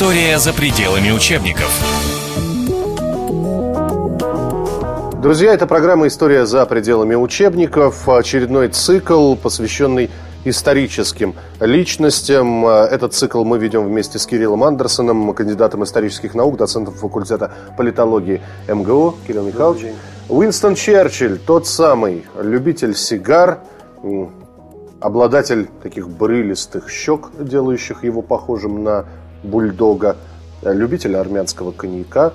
История за пределами учебников. Друзья, это программа «История за пределами учебников». Очередной цикл, посвященный историческим личностям. Этот цикл мы ведем вместе с Кириллом Андерсоном, кандидатом исторических наук, доцентом факультета политологии МГУ. Кирилл Михайлович. Уинстон Черчилль, тот самый любитель сигар, обладатель таких брылистых щек, делающих его похожим на бульдога, любитель армянского коньяка,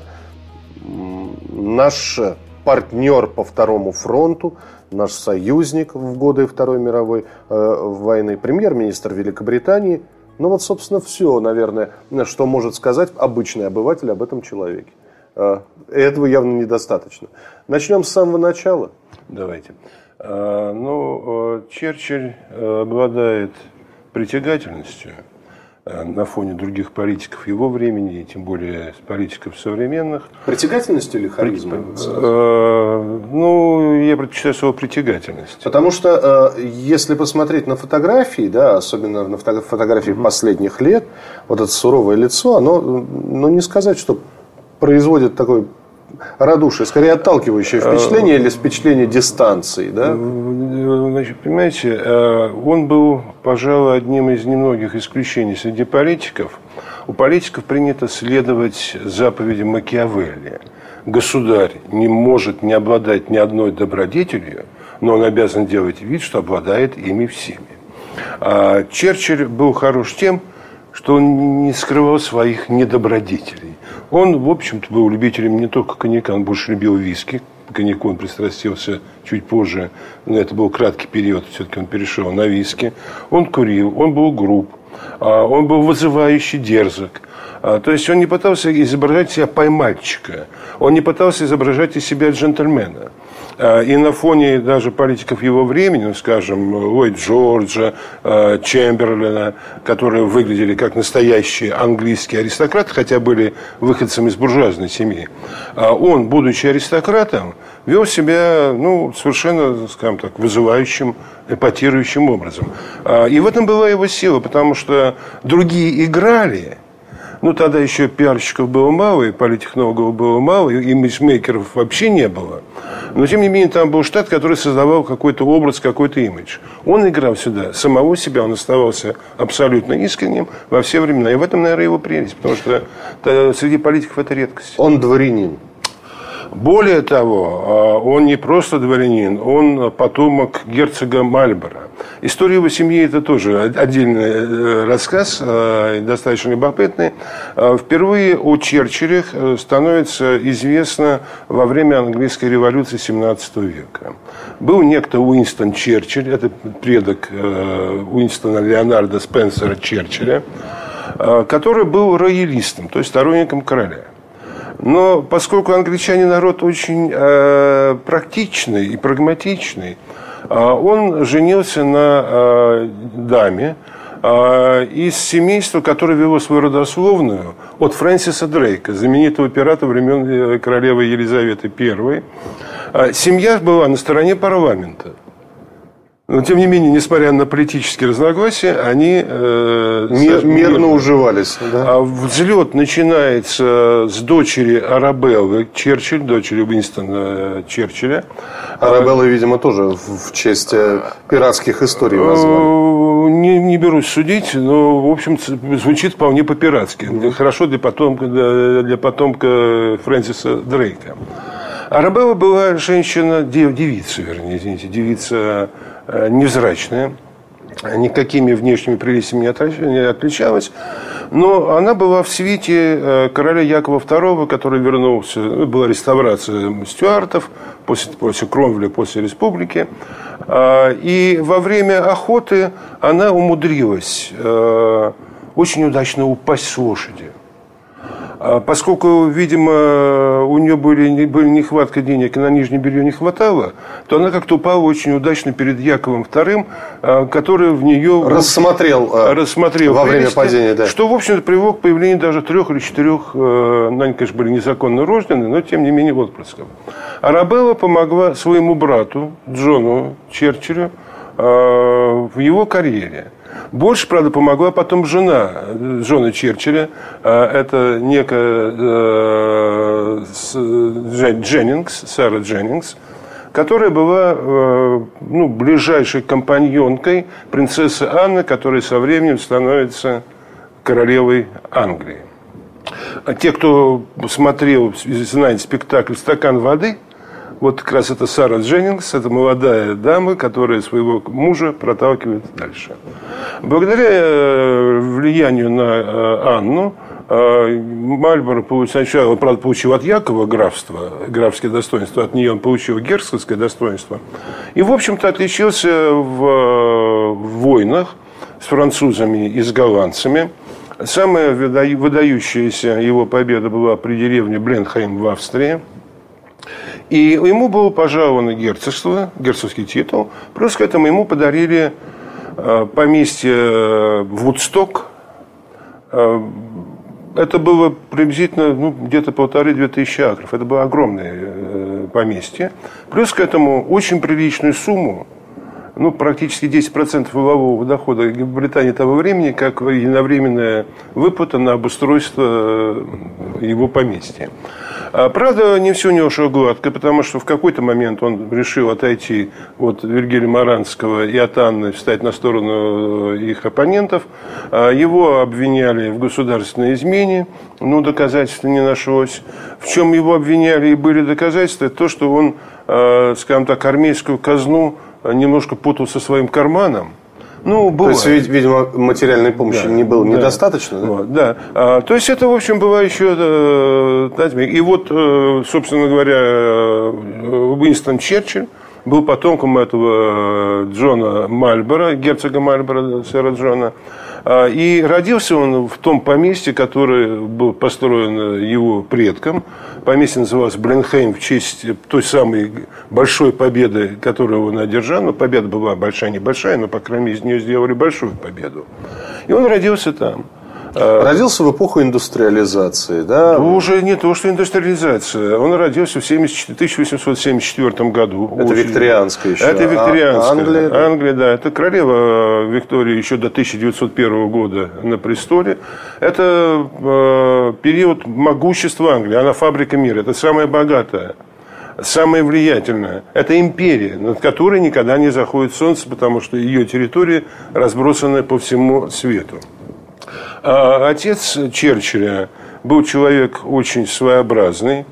наш партнер по второму фронту, наш союзник в годы Второй мировой э, войны, премьер-министр Великобритании. Ну вот, собственно, все, наверное, что может сказать обычный обыватель об этом человеке. Э, этого явно недостаточно. Начнем с самого начала. Давайте. Э, ну, э, Черчилль э, обладает притягательностью – Э, на фоне других политиков его времени, и тем более политиков современных. Притягательность или харизма? Э, ну, я предпочитаю слово притягательность. Потому что, э, если посмотреть на фотографии, да, особенно на фотографии mm-hmm. последних лет, вот это суровое лицо, оно, ну, не сказать, что производит такой радушие, скорее отталкивающее впечатление или впечатление дистанции, да? Значит, понимаете, э, он был, пожалуй, одним из немногих исключений среди политиков. У политиков принято следовать заповеди Макиавелли. Государь не может не обладать ни одной добродетелью, но он обязан делать вид, что обладает ими всеми. А Черчилль был хорош тем, что он не скрывал своих недобродетелей. Он, в общем-то, был любителем не только коньяка, он больше любил виски. К коньяку он пристрастился чуть позже, но это был краткий период, все-таки он перешел на виски. Он курил, он был груб, а, он был вызывающий дерзок. А, то есть он не пытался изображать себя поймальчика, он не пытался изображать из себя джентльмена. А, и на фоне даже политиков его времени, ну, скажем, Ллойд Джорджа, а, Чемберлина, которые выглядели как настоящие английские аристократы, хотя были выходцами из буржуазной семьи, а, он, будучи аристократом, вел себя ну, совершенно, скажем так, вызывающим, эпатирующим образом. И в этом была его сила, потому что другие играли – ну, тогда еще пиарщиков было мало, и политтехнологов было мало, и имиджмейкеров вообще не было. Но, тем не менее, там был штат, который создавал какой-то образ, какой-то имидж. Он играл сюда самого себя, он оставался абсолютно искренним во все времена. И в этом, наверное, его прелесть, потому что среди политиков это редкость. Он дворянин. Более того, а, он не просто дворянин, он потомок герцога Мальборо. История его семьи – это тоже отдельный э, рассказ, э, достаточно любопытный. А, впервые о Черчилле э, становится известно во время английской революции 17 века. Был некто Уинстон Черчилль, это предок Уинстона Леонарда Спенсера Черчилля, который был роялистом, то есть сторонником короля. Но поскольку англичане народ очень э, практичный и прагматичный, э, он женился на э, даме э, из семейства, которое вело свою родословную от Фрэнсиса Дрейка, знаменитого пирата времен э, королевы Елизаветы I. Э, семья была на стороне парламента – но, тем не менее, несмотря на политические разногласия, они э, Мир, мирно уживались. Да? А взлет начинается с дочери Арабеллы Черчилль, дочери Уинстона Черчилля. Арабелла, видимо, тоже в честь э, пиратских историй назвали. Э, не, не берусь судить, но, в общем, звучит вполне по-пиратски. Mm-hmm. Хорошо для потомка, для потомка Фрэнсиса Дрейка. Арабелла была женщина, девица, вернее, извините, девица Э, невзрачная, никакими внешними прелестями не отличалась. Но она была в свите э, короля Якова II, который вернулся, ну, была реставрация стюартов после, после Кромвеля, после республики. А, и во время охоты она умудрилась э, очень удачно упасть с лошади. А поскольку, видимо, у нее были, были нехватка денег, и на нижнее белье не хватало, то она как-то упала очень удачно перед Яковом II, а, который в нее... Рассмотрел, а, рассмотрел во время падения, да. Что, в общем-то, привело к появлению даже трех или четырех, ну, они, конечно, были незаконно рождены, но, тем не менее, отпрысков. Арабелла помогла своему брату Джону Черчиллю в его карьере. Больше, правда, помогла потом жена Джона Черчилля. Это некая Дженнингс, Сара Дженнингс, которая была ну, ближайшей компаньонкой принцессы Анны, которая со временем становится королевой Англии. А те, кто смотрел, знает спектакль «Стакан воды», вот как раз это Сара Дженнингс, это молодая дама, которая своего мужа проталкивает дальше. Благодаря э, влиянию на э, Анну, э, Мальборо сначала, он, правда, получил от Якова графство, графское достоинство, от нее он получил герцогское достоинство. И, в общем-то, отличился в войнах с французами и с голландцами – Самая выдающаяся его победа была при деревне Бленхейм в Австрии. И ему было пожаловано герцогство, герцогский титул. Плюс к этому ему подарили э, поместье э, Вудсток. Э, это было приблизительно ну, где-то полторы-две тысячи акров. Это было огромное поместье. Плюс к этому очень приличную сумму ну, практически 10% валового дохода Британии того времени, как единовременная выплата на обустройство его поместья. А, правда, не все у него шло гладко, потому что в какой-то момент он решил отойти от Вильгельма Маранского и от Анны, встать на сторону э, их оппонентов. А, его обвиняли в государственной измене, но доказательств не нашлось. В чем его обвиняли и были доказательства, то, что он, э, скажем так, армейскую казну немножко путал со своим карманом. Ну, бывает. То есть, видимо, материальной помощи да, не было да, недостаточно? Да. Вот, да. А, то есть, это, в общем, была еще... Э, и вот, э, собственно говоря, э, Уинстон Черчилль был потомком этого Джона Мальбора, герцога Мальбора, сэра Джона. А, и родился он в том поместье, которое было построено его предком. Поместье называлось Бленхейм в честь той самой большой победы, которую он одержал. Но победа была большая, небольшая, но, по крайней мере, из нее сделали большую победу. И он родился там. Э, родился в эпоху индустриализации, да? Ну, уже не то, что индустриализация. Он родился в 70, 1874 году. Это Очень... викторианская еще. Это викторианская. А Англия? Англия, да. Это королева Виктория еще до 1901 года на престоле. Это э, период могущества Англии. Она фабрика мира. Это самая богатая самая влиятельная. Это империя, над которой никогда не заходит солнце, потому что ее территория разбросана по всему свету. А отец Черчилля был человек очень своеобразный.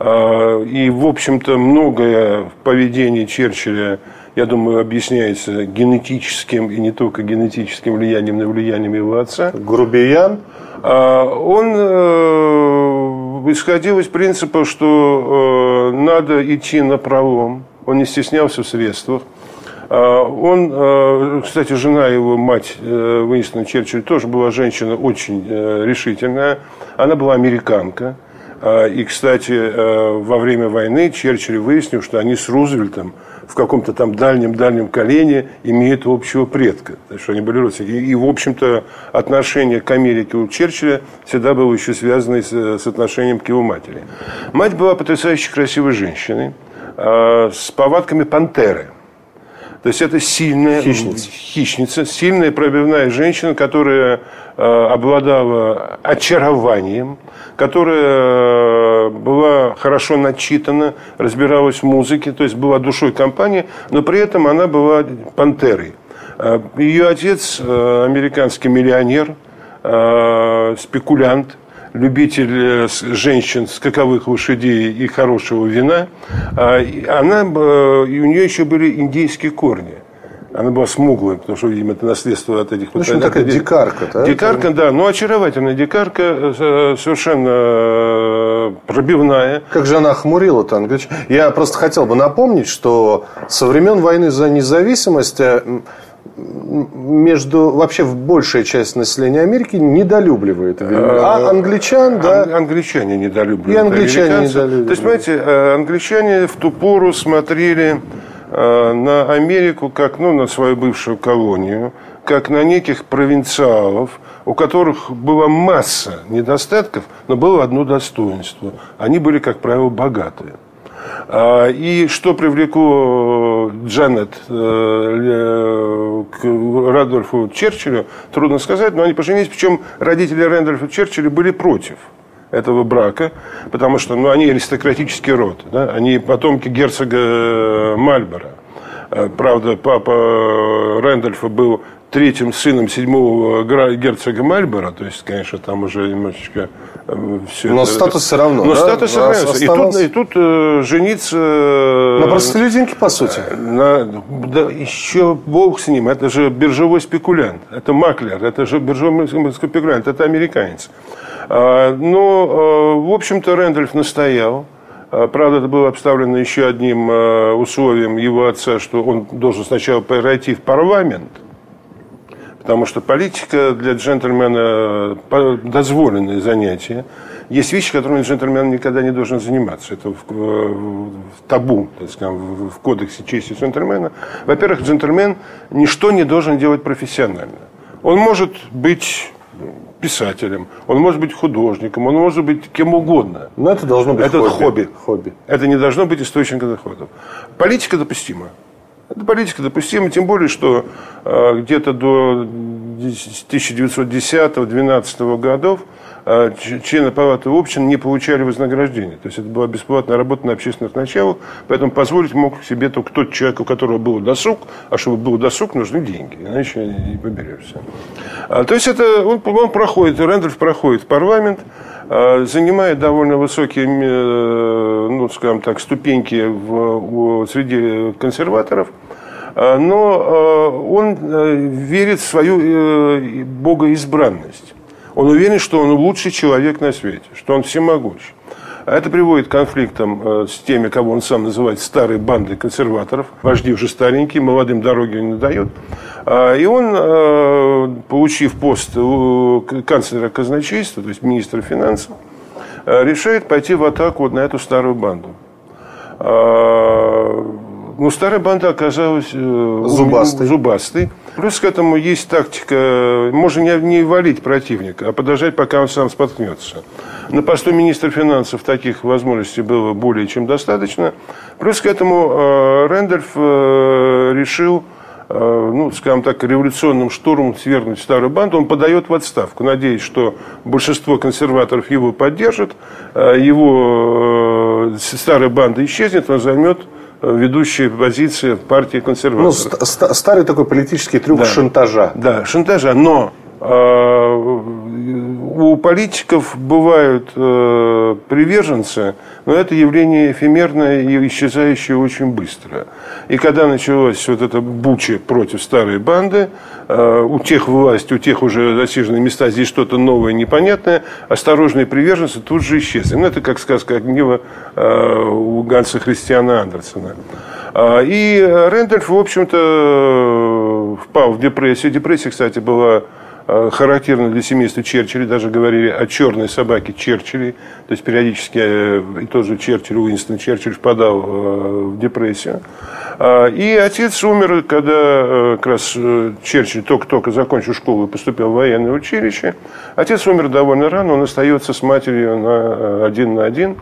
А, и, в общем-то, многое в поведении Черчилля, я думаю, объясняется генетическим и не только генетическим влиянием, но и влиянием его отца. Грубиян? А, он э, исходил из принципа, что э, надо идти на пролом. Он не стеснялся в средствах. А, он, а, кстати, жена его, мать э, Уинстона Черчилля, тоже была женщина очень э, решительная. Она была американка. А, и, кстати, э, во время войны Черчилль выяснил, что они с Рузвельтом в каком-то там дальнем-дальнем колене имеют общего предка. Что они были родственники. И, в общем-то, отношение к Америке у Черчилля всегда было еще связано с, с отношением к его матери. Мать была потрясающе красивой женщиной с повадками пантеры – то есть это сильная хищница, хищница сильная пробивная женщина, которая э, обладала очарованием, которая э, была хорошо начитана, разбиралась в музыке, то есть была душой компании, но при этом она была пантерой. Э, ее отец американский миллионер, спекулянт – любитель э, женщин, скаковых лошадей и хорошего вина, а, она, э, и у нее еще были индейские корни. Она была смуглая, потому что, видимо, это наследство от этих... В общем, такая дикарка, да? Дикарка, да, но очаровательная дикарка, э, совершенно пробивная. Как же она охмурила-то? Я просто хотел бы напомнить, что со времен войны за независимость между вообще большая часть населения Америки недолюбливает а англичан, да? Англичане недолюбливают. И англичане недолюбливают. То есть, понимаете, э, англичане в ту пору смотрели э, на Америку как ну, на свою бывшую колонию, как на неких провинциалов, у которых была масса недостатков, но было одно достоинство. Они были, как правило, богатые. А, и что привлекло Джанет э, к Радольфу Черчиллю, трудно сказать, но они поженились, причем родители Рэндольфа Черчилля были против этого брака, потому что ну, они аристократический род, да? они потомки герцога Мальборо. Э, правда, папа Рэндольфа был третьим сыном седьмого герцога Мальборо, то есть, конечно, там уже немножечко э, все Но это, статус все равно, Но да? статус сохраняется. И тут, и тут э, жениться... Э, на простолюдинке, по сути. На, да, еще бог с ним. Это же биржевой спекулянт. Это маклер. Это же биржевой спекулянт. Это американец. А, но, в общем-то, Рэндольф настоял. А, правда, это было обставлено еще одним условием его отца, что он должен сначала пройти в парламент – Потому что политика для джентльмена дозволенное занятие. Есть вещи, которыми джентльмен никогда не должен заниматься. Это в, в, в табу, так сказать, в, в кодексе чести джентльмена. Во-первых, джентльмен ничто не должен делать профессионально. Он может быть писателем, он может быть художником, он может быть кем угодно. Но это должно быть это хобби. хобби. хобби. Это не должно быть источником доходов. Политика допустима. Это политика допустима, тем более, что э, где-то до 1910-12 годов члены палаты общин не получали вознаграждения. То есть это была бесплатная работа на общественных началах, поэтому позволить мог себе только тот человек, у которого был досуг, а чтобы был досуг, нужны деньги, иначе не поберешься. А, то есть это он, он проходит, Рэндольф проходит в парламент, а, занимает довольно высокие, э, ну, скажем так, ступеньки в, в, среди консерваторов, а, но а, он э, верит в свою э, богоизбранность. Он уверен, что он лучший человек на свете, что он всемогущ. А это приводит к конфликтам с теми, кого он сам называет старой бандой консерваторов. Вожди уже старенькие, молодым дороги не дают. И он, получив пост канцлера казначейства, то есть министра финансов, решает пойти в атаку вот на эту старую банду. Ну, старая банда оказалась э, зубастой. зубастой. Плюс к этому есть тактика, можно не, не валить противника, а подождать, пока он сам споткнется. На посту министра финансов таких возможностей было более чем достаточно. Плюс к этому э, Рэндольф э, решил э, ну, скажем так, революционным штурмом свергнуть старую банду, он подает в отставку, надеясь, что большинство консерваторов его поддержит, э, его э, старая банда исчезнет, он займет ведущие позиции партии консерваторов. Ну, ст- старый такой политический трюк да. шантажа. Да, шантажа. Но э, у политиков бывают э, приверженцы, но это явление эфемерное и исчезающее очень быстро. И когда началась вот эта буча против старой банды, э, у тех власть, у тех уже засиженные места, здесь что-то новое, непонятное, осторожные приверженцы тут же исчезли. Ну, это как сказка огнева э, у Ганса Христиана Андерсона. А, и Рэндольф, в общем-то, впал в депрессию. Депрессия, кстати, была Э, характерно для семейства Черчилля, даже говорили о черной собаке Черчилля, то есть периодически э, и тоже Черчилль, Уинстон Черчилль впадал э, в депрессию. И отец умер, когда как раз Черчилль только-только закончил школу и поступил в военное училище. Отец умер довольно рано, он остается с матерью на один на один.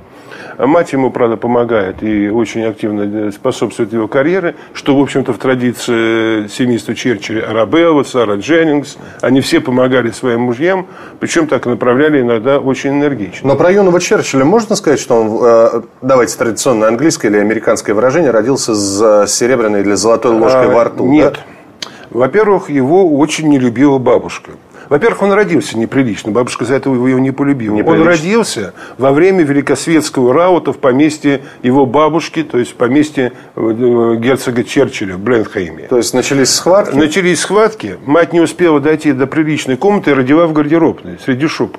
Мать ему, правда, помогает и очень активно способствует его карьере, что, в общем-то, в традиции семейства Черчилля Арабелла, Сара Дженнингс, они все помогали своим мужьям, причем так направляли иногда очень энергично. Но про юного Черчилля можно сказать, что он, э, давайте традиционное английское или американское выражение, родился с серебряной или золотой ложкой а, во рту? Нет. Да? Во-первых, его очень не любила бабушка. Во-первых, он родился неприлично. Бабушка за это его не полюбила. Неприлично. Он родился во время великосветского раута в поместье его бабушки, то есть в поместье э, герцога Черчилля в Бленхейме. То есть начались схватки? Начались схватки. Мать не успела дойти до приличной комнаты и родила в гардеробной среди шуб.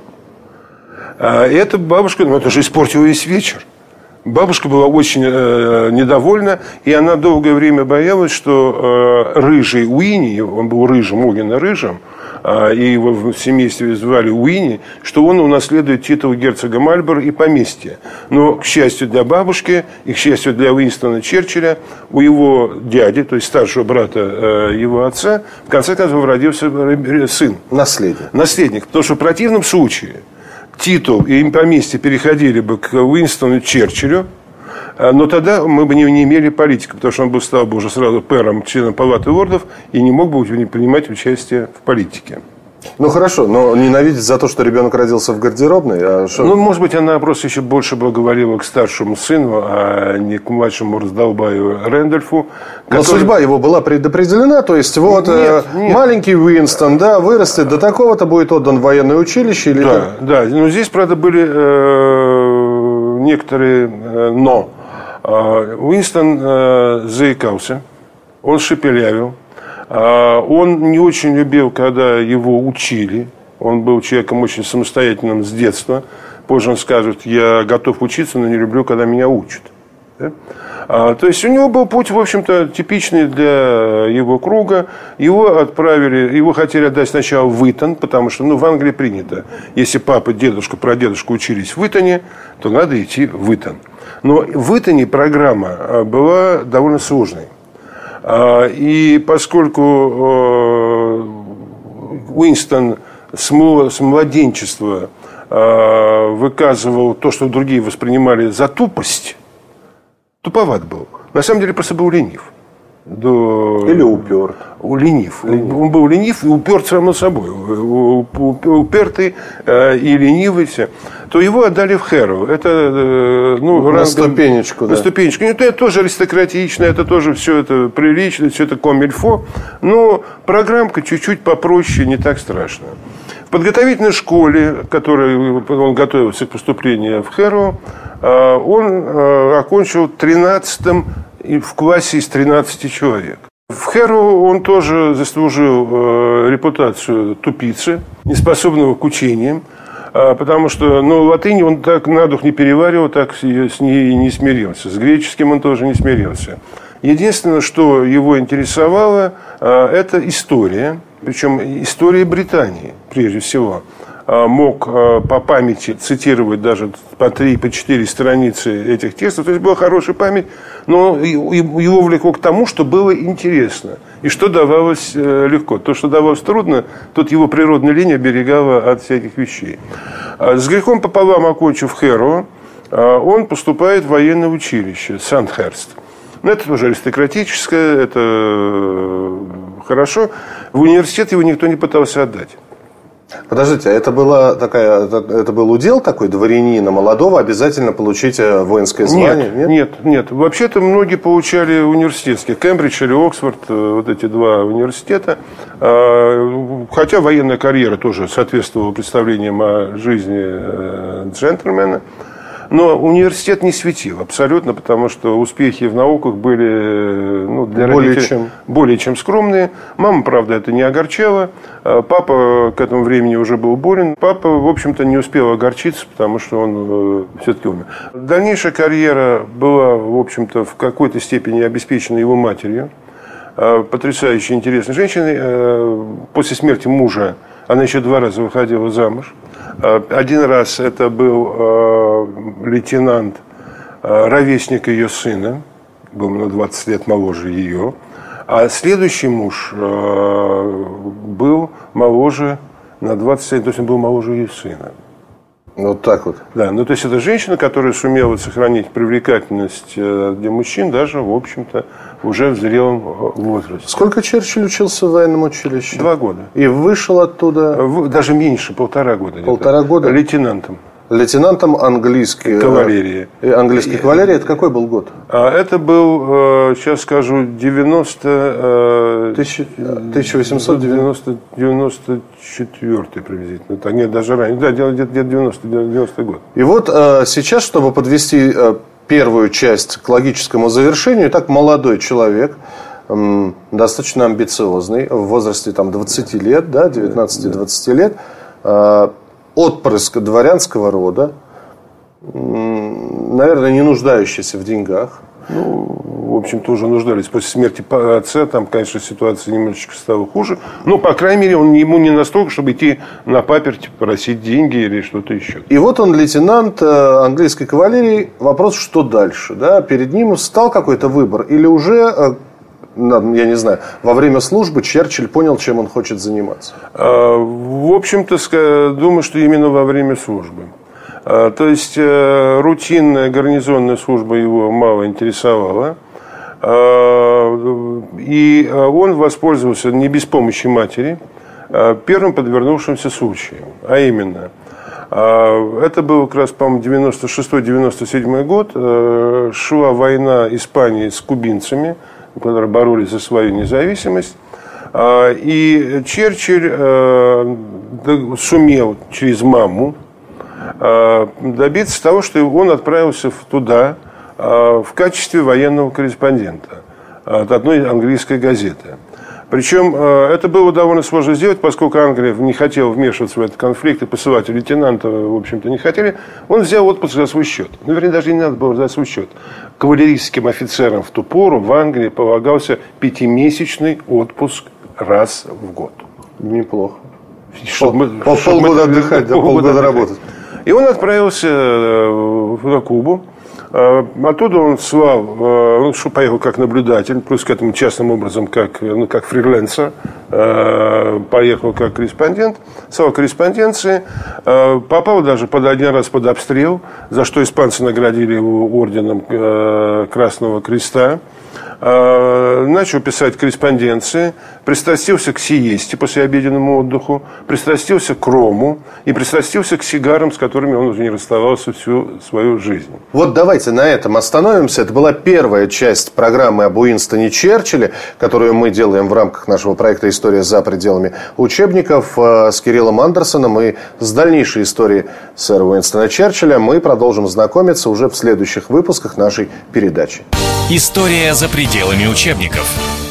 А эта бабушка, ну это же испортила весь вечер. Бабушка была очень э, недовольна, и она долгое время боялась, что э, рыжий Уинни, он был рыжим, огненно рыжим, и его в семействе звали Уинни, что он унаследует титул герцога Мальборо и поместье. Но, к счастью для бабушки и, к счастью для Уинстона Черчилля, у его дяди, то есть старшего брата э, его отца, в конце концов родился сын. Наследник. Наследник. Потому что в противном случае титул и поместье переходили бы к Уинстону Черчиллю, А, но тогда мы бы не, не имели политика, потому что он бы стал бы уже сразу пэром, членом палаты лордов и не мог бы принимать участие в политике. Ну хорошо, но ненавидеть за то, что ребенок родился в гардеробной, а что? Ну, может быть, она просто еще больше благоволила к старшему сыну, а не к младшему раздолбаю Рэндольфу. Который... Но судьба его была предопределена, то есть вот нет, э, нет. маленький Уинстон, да, вырастет до такого-то, будет отдан в военное училище или Да, да, но здесь, правда, были э, некоторые э, но. Э, Уинстон э, заикался, он шепелявил, а, он не очень любил, когда его учили. Он был человеком очень самостоятельным с детства. Позже он скажет, я готов учиться, но не люблю, когда меня учат. А, то есть у него был путь, в общем-то, типичный для его круга. Его отправили, его хотели отдать сначала в Итон, потому что ну, в Англии принято. Если папа, дедушка, прадедушка учились в Итоне, то надо идти в Итон. Но в Итоне программа а, была довольно сложной. А, и поскольку э, Уинстон с младенчества а, выказывал то, что другие воспринимали за тупость, туповат был. На самом деле просто был ленив до... Или упер. Ленив. ленив. Он был ленив и уперт само собой. Упертый э, и ленивый. То его отдали в Хэру. Это, э, ну, на ранг... ступенечку. На да. ступенечку. Ну, это тоже аристократично, это тоже все это прилично, все это комильфо. Но программка чуть-чуть попроще, не так страшно. В подготовительной школе, в которой он готовился к поступлению в Хэру, э, он окончил 13-м и в классе из 13 человек. В Хэру он тоже заслужил э, репутацию тупицы, неспособного к учениям, э, потому что ну, латынь он так на дух не переваривал, так с ней не смирился. С греческим он тоже не смирился. Единственное, что его интересовало, э, это история, причем история Британии, прежде всего. Э, мог э, по памяти цитировать даже по три, по четыре страницы этих текстов. То есть была хорошая память, но его влекло к тому, что было интересно. И что давалось э, легко. То, что давалось трудно, тут его природная линия оберегала от всяких вещей. А с грехом пополам окончив Хэро, он поступает в военное училище Сандхерст. Ну, это тоже аристократическое, это хорошо. В университет его никто не пытался отдать. Подождите, это, была такая, это, это был удел такой дворянина молодого обязательно получить э, воинское звание? Нет, нет, нет. нет. Вообще-то многие получали университетские. Кембридж или Оксфорд, э, вот эти два университета. А, хотя военная карьера тоже соответствовала представлениям о жизни э, джентльмена. Но университет не светил абсолютно, потому что успехи в науках были ну, для более родителей чем. более чем скромные. Мама, правда, это не огорчала. А папа к этому времени уже был болен. Папа, в общем-то, не успел огорчиться, потому что он э, все-таки умер. Дальнейшая карьера была, в общем-то, в какой-то степени обеспечена его матерью. А, потрясающе интересной женщиной. Э, после смерти мужа она еще два раза выходила замуж. Э, один раз это был э, лейтенант, э, ровесник ее сына, был на 20 лет моложе ее. А следующий муж был моложе на 20 лет, то есть он был моложе ее сына. Вот так вот. Да, ну то есть это женщина, которая сумела сохранить привлекательность для мужчин даже, в общем-то, уже в зрелом возрасте. Сколько Черчилль учился в военном училище? Два года. И вышел оттуда? Даже меньше, полтора года. Полтора года? Лейтенантом. Лейтенантом английской э, кавалерии. И английской кавалерии. Это какой был год? А это был, э, сейчас скажу, 90... 1890... 94 приблизительно. Так, нет, даже ранее. Да, где-то 90, 90 год. И вот э, сейчас, чтобы подвести первую часть к логическому завершению. Итак, молодой человек, достаточно амбициозный, в возрасте там, 20 лет, да, 19-20 лет, э, отпрыск дворянского рода, наверное, не нуждающийся в деньгах, ну, в общем, тоже нуждались. После смерти отца там, конечно, ситуация немножечко стала хуже. Но, по крайней мере, он ему не настолько, чтобы идти на паперть, просить деньги или что-то еще. И вот он лейтенант э, английской кавалерии. Вопрос, что дальше? Да? Перед ним стал какой-то выбор? Или уже э, я не знаю, во время службы Черчилль понял, чем он хочет заниматься? А, в общем-то, думаю, что именно во время службы. То есть рутинная гарнизонная служба его мало интересовала. И он воспользовался не без помощи матери первым подвернувшимся случаем. А именно, это был как раз, по-моему, 96-97 год. Шла война Испании с кубинцами, которые боролись за свою независимость. И Черчилль сумел через маму добиться того, что он отправился туда, Э, в качестве военного корреспондента от одной английской газеты. Причем э, это было довольно сложно сделать, поскольку Англия не хотела вмешиваться в этот конфликт и посылать лейтенанта, в общем-то, не хотели. Он взял отпуск за свой счет. Ну, вернее, даже не надо было за свой счет. Кавалерийским офицерам в ту пору в Англии полагался пятимесячный отпуск раз в год. Неплохо. Чтобы, Пол, чтобы полгода отдыхать, да, полгода, полгода работать. И он отправился э, на Кубу. А, оттуда он слал, а, он поехал как наблюдатель, плюс к этому частным образом как, ну, как фрилансер, а, поехал как корреспондент, слал корреспонденции, попал даже под один раз под обстрел, за что испанцы наградили его орденом Красного Креста. А, начал писать корреспонденции, пристрастился к сиесте после обеденному отдыху, пристрастился к рому и пристрастился к сигарам, с которыми он уже не расставался всю свою жизнь. Вот давайте на этом остановимся. Это была первая часть программы об Уинстоне Черчилле, которую мы делаем в рамках нашего проекта «История за пределами учебников» а, с Кириллом Андерсоном и с дальнейшей историей сэра Уинстона Черчилля мы продолжим знакомиться уже в следующих выпусках нашей передачи. История за пределами учебников.